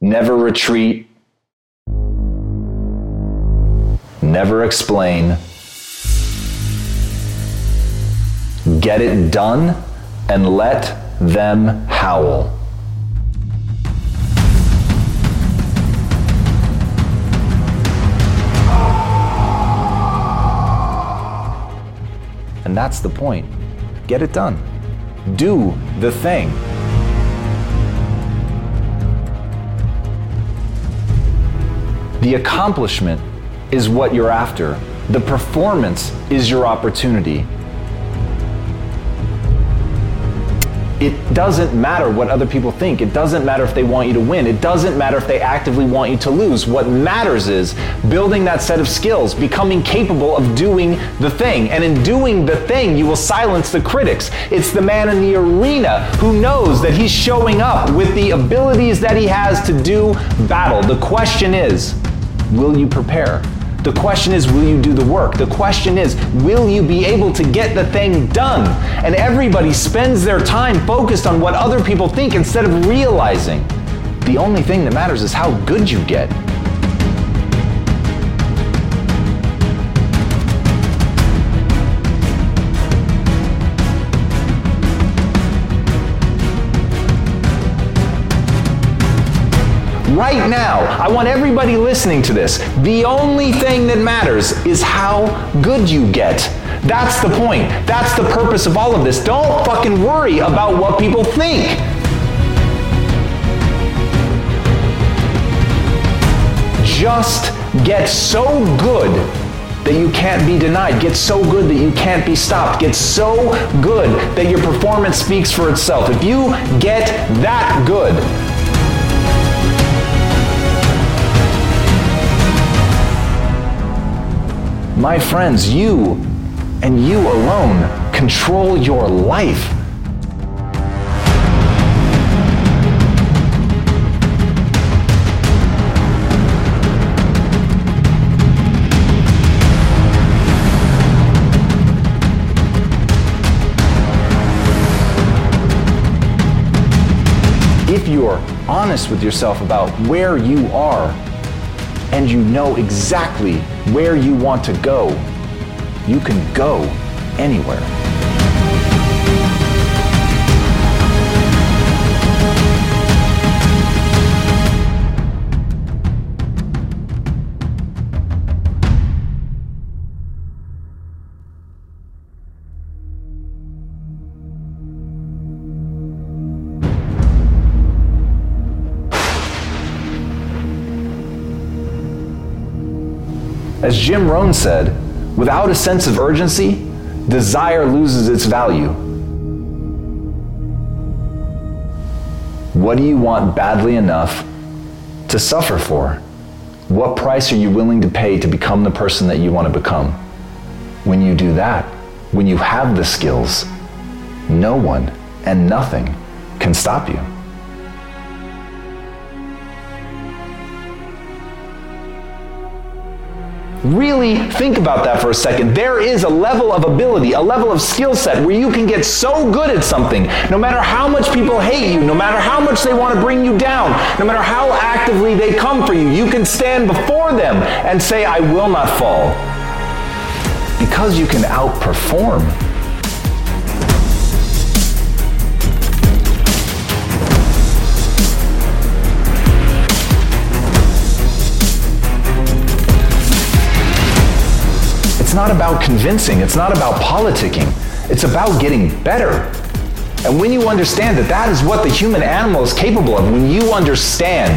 Never retreat. Never explain. Get it done and let them howl. And that's the point. Get it done. Do the thing. The accomplishment is what you're after. The performance is your opportunity. It doesn't matter what other people think. It doesn't matter if they want you to win. It doesn't matter if they actively want you to lose. What matters is building that set of skills, becoming capable of doing the thing. And in doing the thing, you will silence the critics. It's the man in the arena who knows that he's showing up with the abilities that he has to do battle. The question is, will you prepare? The question is, will you do the work? The question is, will you be able to get the thing done? And everybody spends their time focused on what other people think instead of realizing the only thing that matters is how good you get. Right now, I want everybody listening to this. The only thing that matters is how good you get. That's the point. That's the purpose of all of this. Don't fucking worry about what people think. Just get so good that you can't be denied. Get so good that you can't be stopped. Get so good that your performance speaks for itself. If you get that good, My friends, you and you alone control your life. If you're honest with yourself about where you are and you know exactly where you want to go, you can go anywhere. As Jim Rohn said, without a sense of urgency, desire loses its value. What do you want badly enough to suffer for? What price are you willing to pay to become the person that you want to become? When you do that, when you have the skills, no one and nothing can stop you. Really think about that for a second. There is a level of ability, a level of skill set where you can get so good at something, no matter how much people hate you, no matter how much they want to bring you down, no matter how actively they come for you, you can stand before them and say, I will not fall. Because you can outperform. It's not about convincing, it's not about politicking, it's about getting better. And when you understand that that is what the human animal is capable of, when you understand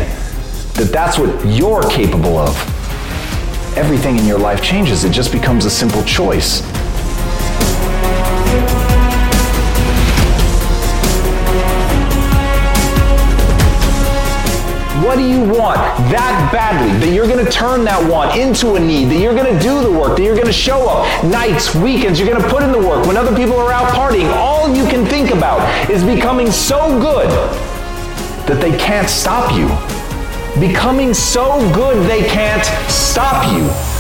that that's what you're capable of, everything in your life changes. It just becomes a simple choice. What do you want that badly that you're going to turn that want into a need, that you're going to do the work, that you're going to show up nights, weekends, you're going to put in the work when other people are out partying? All you can think about is becoming so good that they can't stop you. Becoming so good they can't stop you.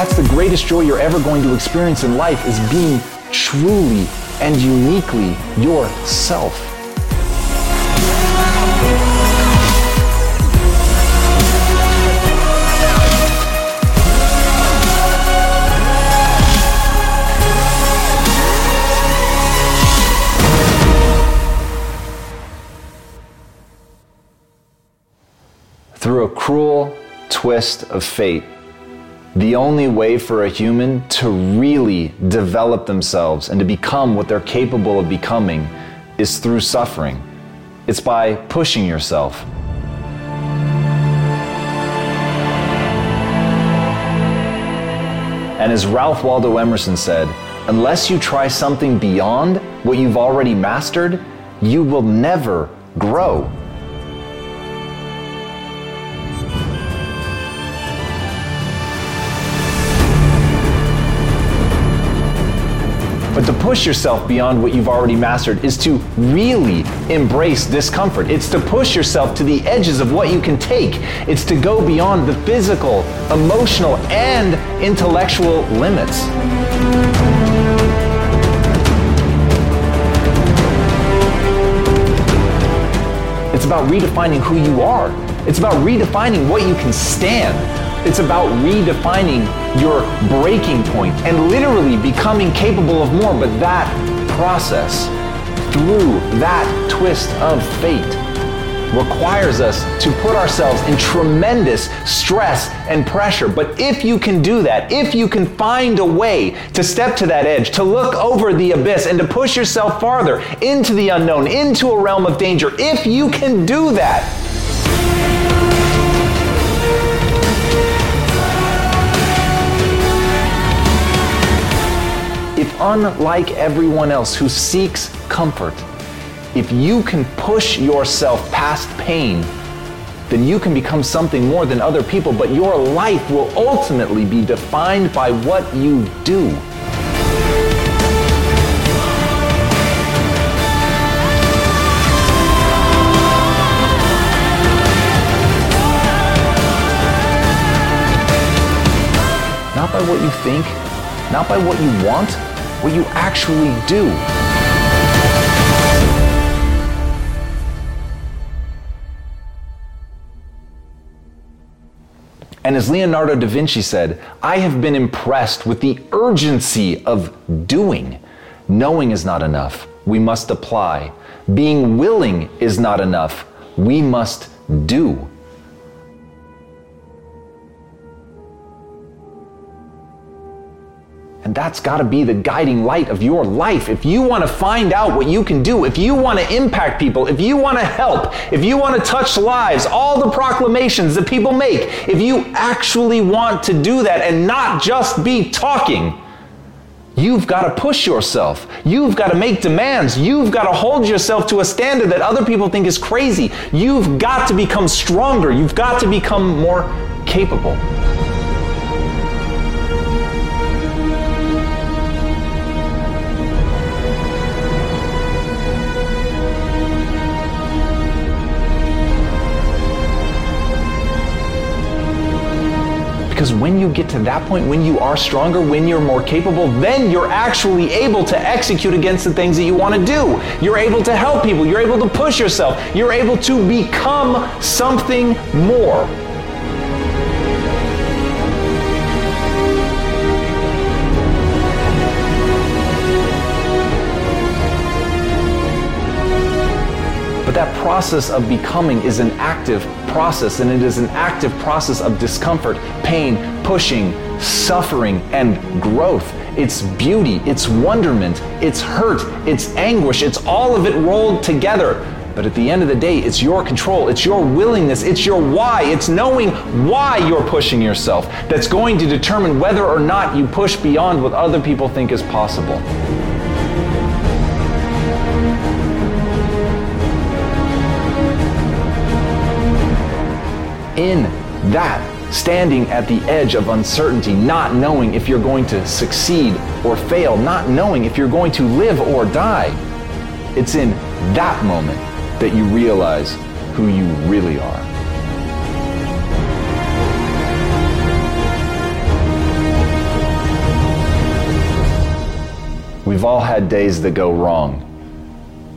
That's the greatest joy you're ever going to experience in life is being truly and uniquely yourself. Through a cruel twist of fate, the only way for a human to really develop themselves and to become what they're capable of becoming is through suffering. It's by pushing yourself. And as Ralph Waldo Emerson said, unless you try something beyond what you've already mastered, you will never grow. Push yourself beyond what you've already mastered is to really embrace discomfort. It's to push yourself to the edges of what you can take. It's to go beyond the physical, emotional, and intellectual limits. It's about redefining who you are. It's about redefining what you can stand. It's about redefining your breaking point and literally becoming capable of more. But that process, through that twist of fate, requires us to put ourselves in tremendous stress and pressure. But if you can do that, if you can find a way to step to that edge, to look over the abyss, and to push yourself farther into the unknown, into a realm of danger, if you can do that, unlike everyone else who seeks comfort, if you can push yourself past pain, then you can become something more than other people, but your life will ultimately be defined by what you do. Not by what you think, not by what you want, what you actually do. And as Leonardo da Vinci said, I have been impressed with the urgency of doing. Knowing is not enough. We must apply. Being willing is not enough. We must do. And that's got to be the guiding light of your life. If you want to find out what you can do, if you want to impact people, if you want to help, if you want to touch lives, all the proclamations that people make, if you actually want to do that and not just be talking, You've got to push yourself. You've got to make demands. You've got to hold yourself to a standard that other people think is crazy. You've got to become stronger. You've got to become more capable. When you get to that point, when you are stronger, when you're more capable, then you're actually able to execute against the things that you want to do. You're able to help people. You're able to push yourself. You're able to become something more. Process of becoming is an active process, and it is an active process of discomfort, pain, pushing, suffering, and growth. It's beauty, it's wonderment, it's hurt, it's anguish, it's all of it rolled together. But at the end of the day, it's your control, it's your willingness, it's your why, it's knowing why you're pushing yourself that's going to determine whether or not you push beyond what other people think is possible. In that standing at the edge of uncertainty, not knowing if you're going to succeed or fail, not knowing if you're going to live or die. It's in that moment that you realize who you really are. We've all had days that go wrong,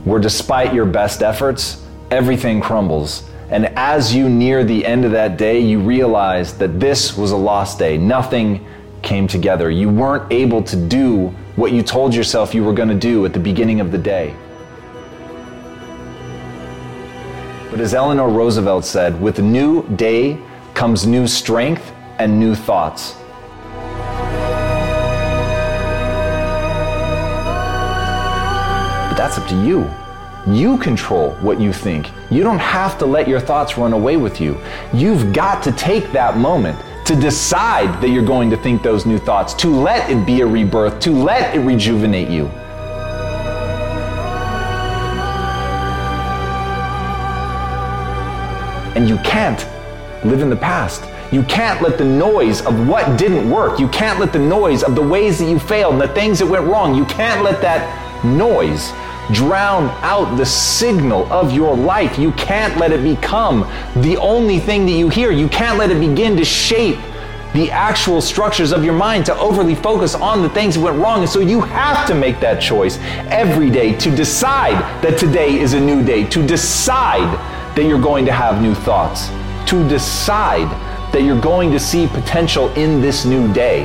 where despite your best efforts, everything crumbles and as you near the end of that day, you realize that this was a lost day. Nothing came together. You weren't able to do what you told yourself you were going to do at the beginning of the day. But as Eleanor Roosevelt said, with a new day comes new strength and new thoughts. But that's up to you. You control what you think. You don't have to let your thoughts run away with you. You've got to take that moment to decide that you're going to think those new thoughts, to let it be a rebirth, to let it rejuvenate you. And you can't live in the past. You can't let the noise of what didn't work, you can't let the noise of the ways that you failed and the things that went wrong, you can't let that noise drown out the signal of your life. You can't let it become the only thing that you hear. You can't let it begin to shape the actual structures of your mind to overly focus on the things that went wrong. And so you have to make that choice every day to decide that today is a new day, to decide that you're going to have new thoughts, to decide that you're going to see potential in this new day.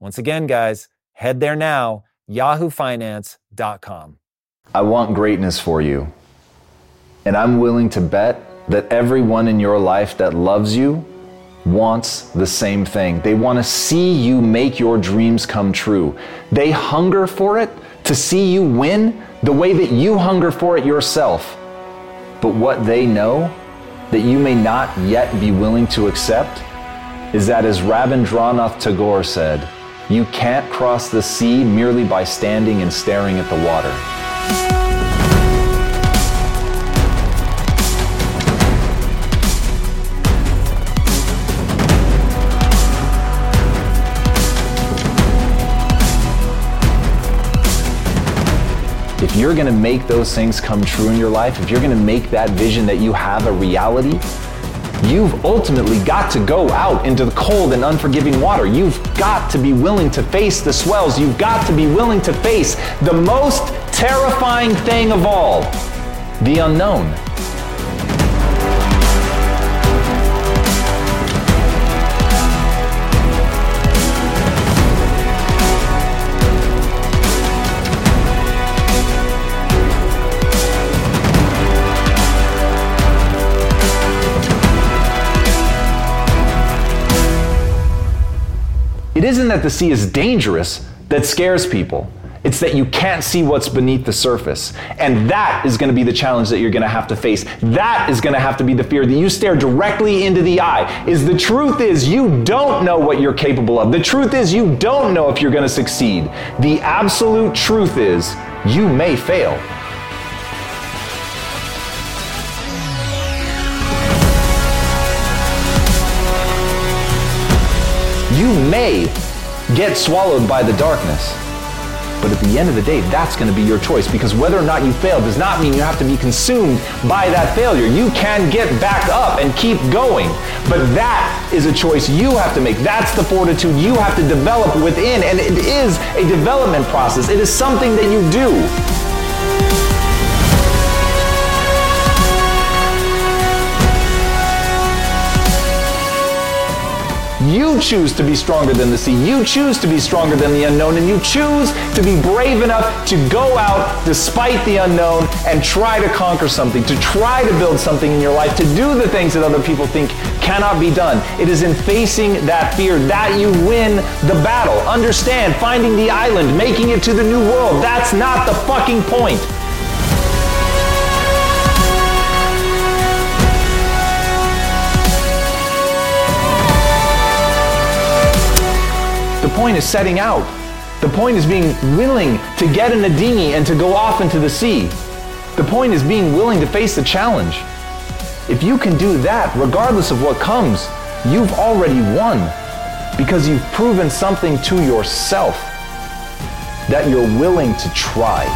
Once again, guys, head there now, yahoofinance.com. I want greatness for you. And I'm willing to bet that everyone in your life that loves you wants the same thing. They want to see you make your dreams come true. They hunger for it to see you win the way that you hunger for it yourself. But what they know that you may not yet be willing to accept is that, as Rabindranath Tagore said, you can't cross the sea merely by standing and staring at the water. If you're gonna make those things come true in your life, if you're gonna make that vision that you have a reality, You've ultimately got to go out into the cold and unforgiving water. You've got to be willing to face the swells. You've got to be willing to face the most terrifying thing of all the unknown. It isn't that the sea is dangerous that scares people. It's that you can't see what's beneath the surface. And that is going to be the challenge that you're going to have to face. That is going to have to be the fear that you stare directly into the eye. Is the truth is you don't know what you're capable of. The truth is you don't know if you're going to succeed. The absolute truth is you may fail. You may get swallowed by the darkness. But at the end of the day, that's going to be your choice because whether or not you fail does not mean you have to be consumed by that failure. You can get back up and keep going. But that is a choice you have to make. That's the fortitude you have to develop within. And it is a development process, it is something that you do. You choose to be stronger than the sea. You choose to be stronger than the unknown. And you choose to be brave enough to go out despite the unknown and try to conquer something, to try to build something in your life, to do the things that other people think cannot be done. It is in facing that fear that you win the battle. Understand, finding the island, making it to the new world, that's not the fucking point. Point is setting out. The point is being willing to get in a dinghy and to go off into the sea. The point is being willing to face the challenge. If you can do that, regardless of what comes, you've already won because you've proven something to yourself that you're willing to try.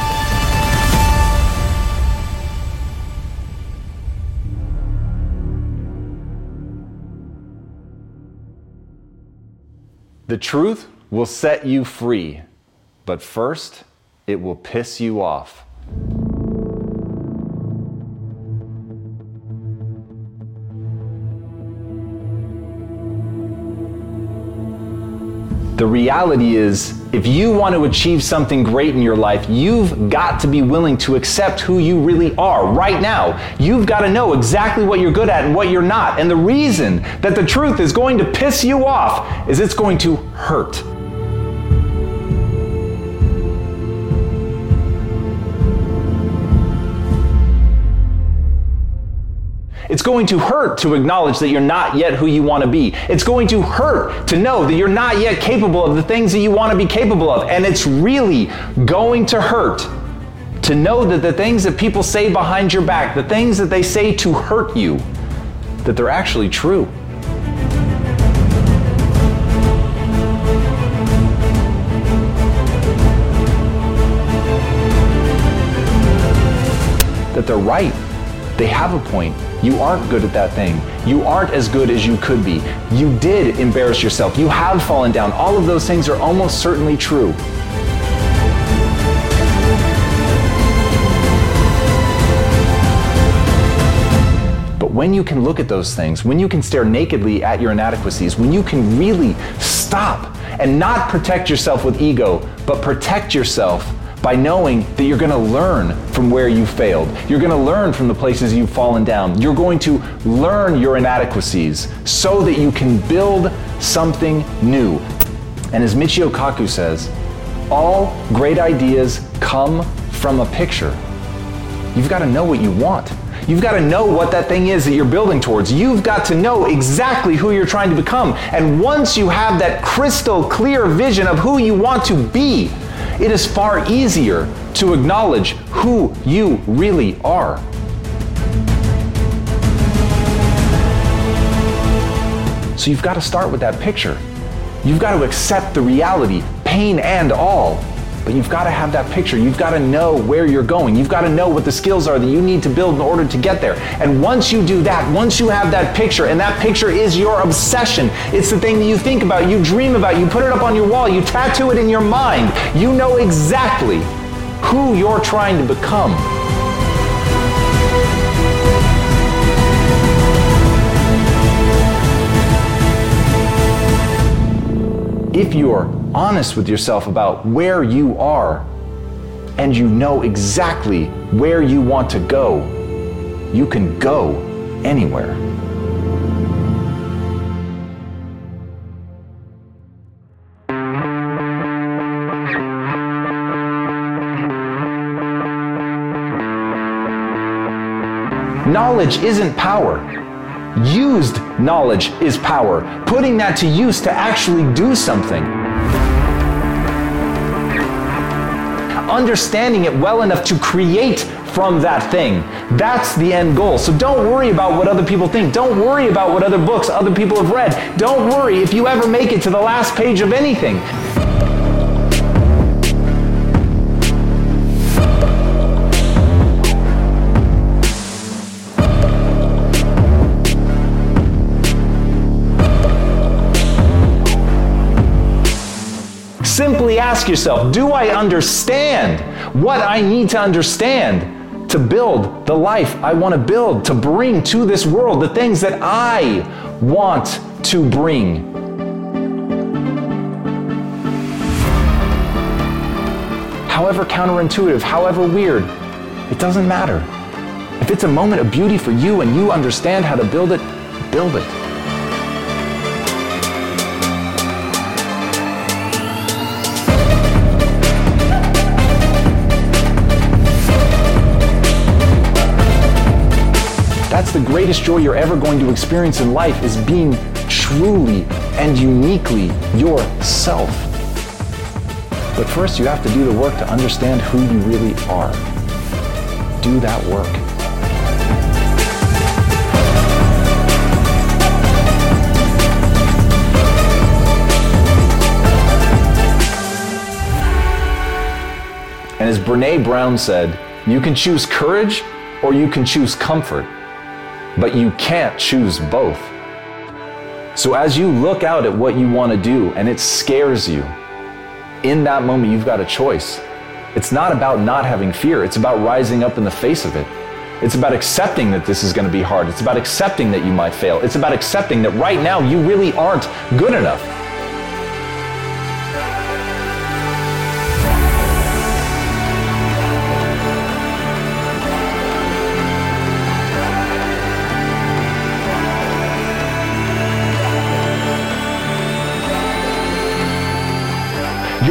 The truth will set you free. But first, it will piss you off. The reality is, if you want to achieve something great in your life, you've got to be willing to accept who you really are right now. You've got to know exactly what you're good at and what you're not. And the reason that the truth is going to piss you off is it's going to hurt. It's going to hurt to acknowledge that you're not yet who you want to be. It's going to hurt to know that you're not yet capable of the things that you want to be capable of. And it's really going to hurt to know that the things that people say behind your back, the things that they say to hurt you, that they're actually true. That they're right. They have a point. You aren't good at that thing. You aren't as good as you could be. You did embarrass yourself. You have fallen down. All of those things are almost certainly true. But when you can look at those things, when you can stare nakedly at your inadequacies, when you can really stop and not protect yourself with ego, but protect yourself by knowing that you're going to learn from where you failed. You're going to learn from the places you've fallen down. You're going to learn your inadequacies so that you can build something new. And as Michio Kaku says, all great ideas come from a picture. You've got to know what you want. You've got to know what that thing is that you're building towards. You've got to know exactly who you're trying to become. And once you have that crystal clear vision of who you want to be, it is far easier to acknowledge who you really are. So you've got to start with that picture. You've got to accept the reality, pain and all. But you've got to have that picture. You've got to know where you're going. You've got to know what the skills are that you need to build in order to get there. And once you do that, once you have that picture, and that picture is your obsession, it's the thing that you think about, you dream about, you put it up on your wall, you tattoo it in your mind, you know exactly who you're trying to become. If you're honest with yourself about where you are and you know exactly where you want to go, you can go anywhere. Knowledge isn't power. Used knowledge is power. Putting that to use to actually do something. Understanding it well enough to create from that thing. That's the end goal. So don't worry about what other people think. Don't worry about what other books other people have read. Don't worry if you ever make it to the last page of anything. Simply ask yourself Do I understand what I need to understand to build the life I want to build, to bring to this world the things that I want to bring? However counterintuitive, however weird, it doesn't matter. If it's a moment of beauty for you and you understand how to build it, build it. The greatest joy you're ever going to experience in life is being truly and uniquely yourself. But first, you have to do the work to understand who you really are. Do that work. And as Brene Brown said, you can choose courage or you can choose comfort, but you can't choose both. So as you look out at what you want to do and it scares you, in that moment, you've got a choice. It's not about not having fear, it's about rising up in the face of it. It's about accepting that this is going to be hard. It's about accepting that you might fail. It's about accepting that right now you really aren't good enough.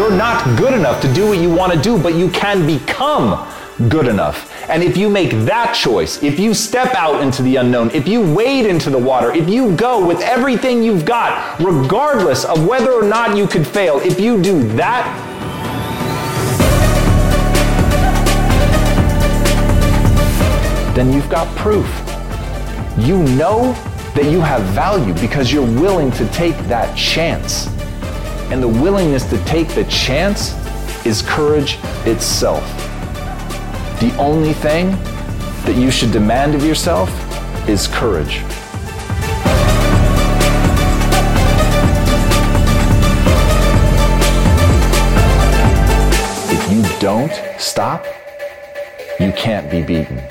You're not good enough to do what you want to do, but you can become good enough. And if you make that choice, if you step out into the unknown, if you wade into the water, if you go with everything you've got, regardless of whether or not you could fail, if you do that, then you've got proof. You know that you have value because you're willing to take that chance. And the willingness to take the chance is courage itself. The only thing that you should demand of yourself is courage. If you don't stop, you can't be beaten.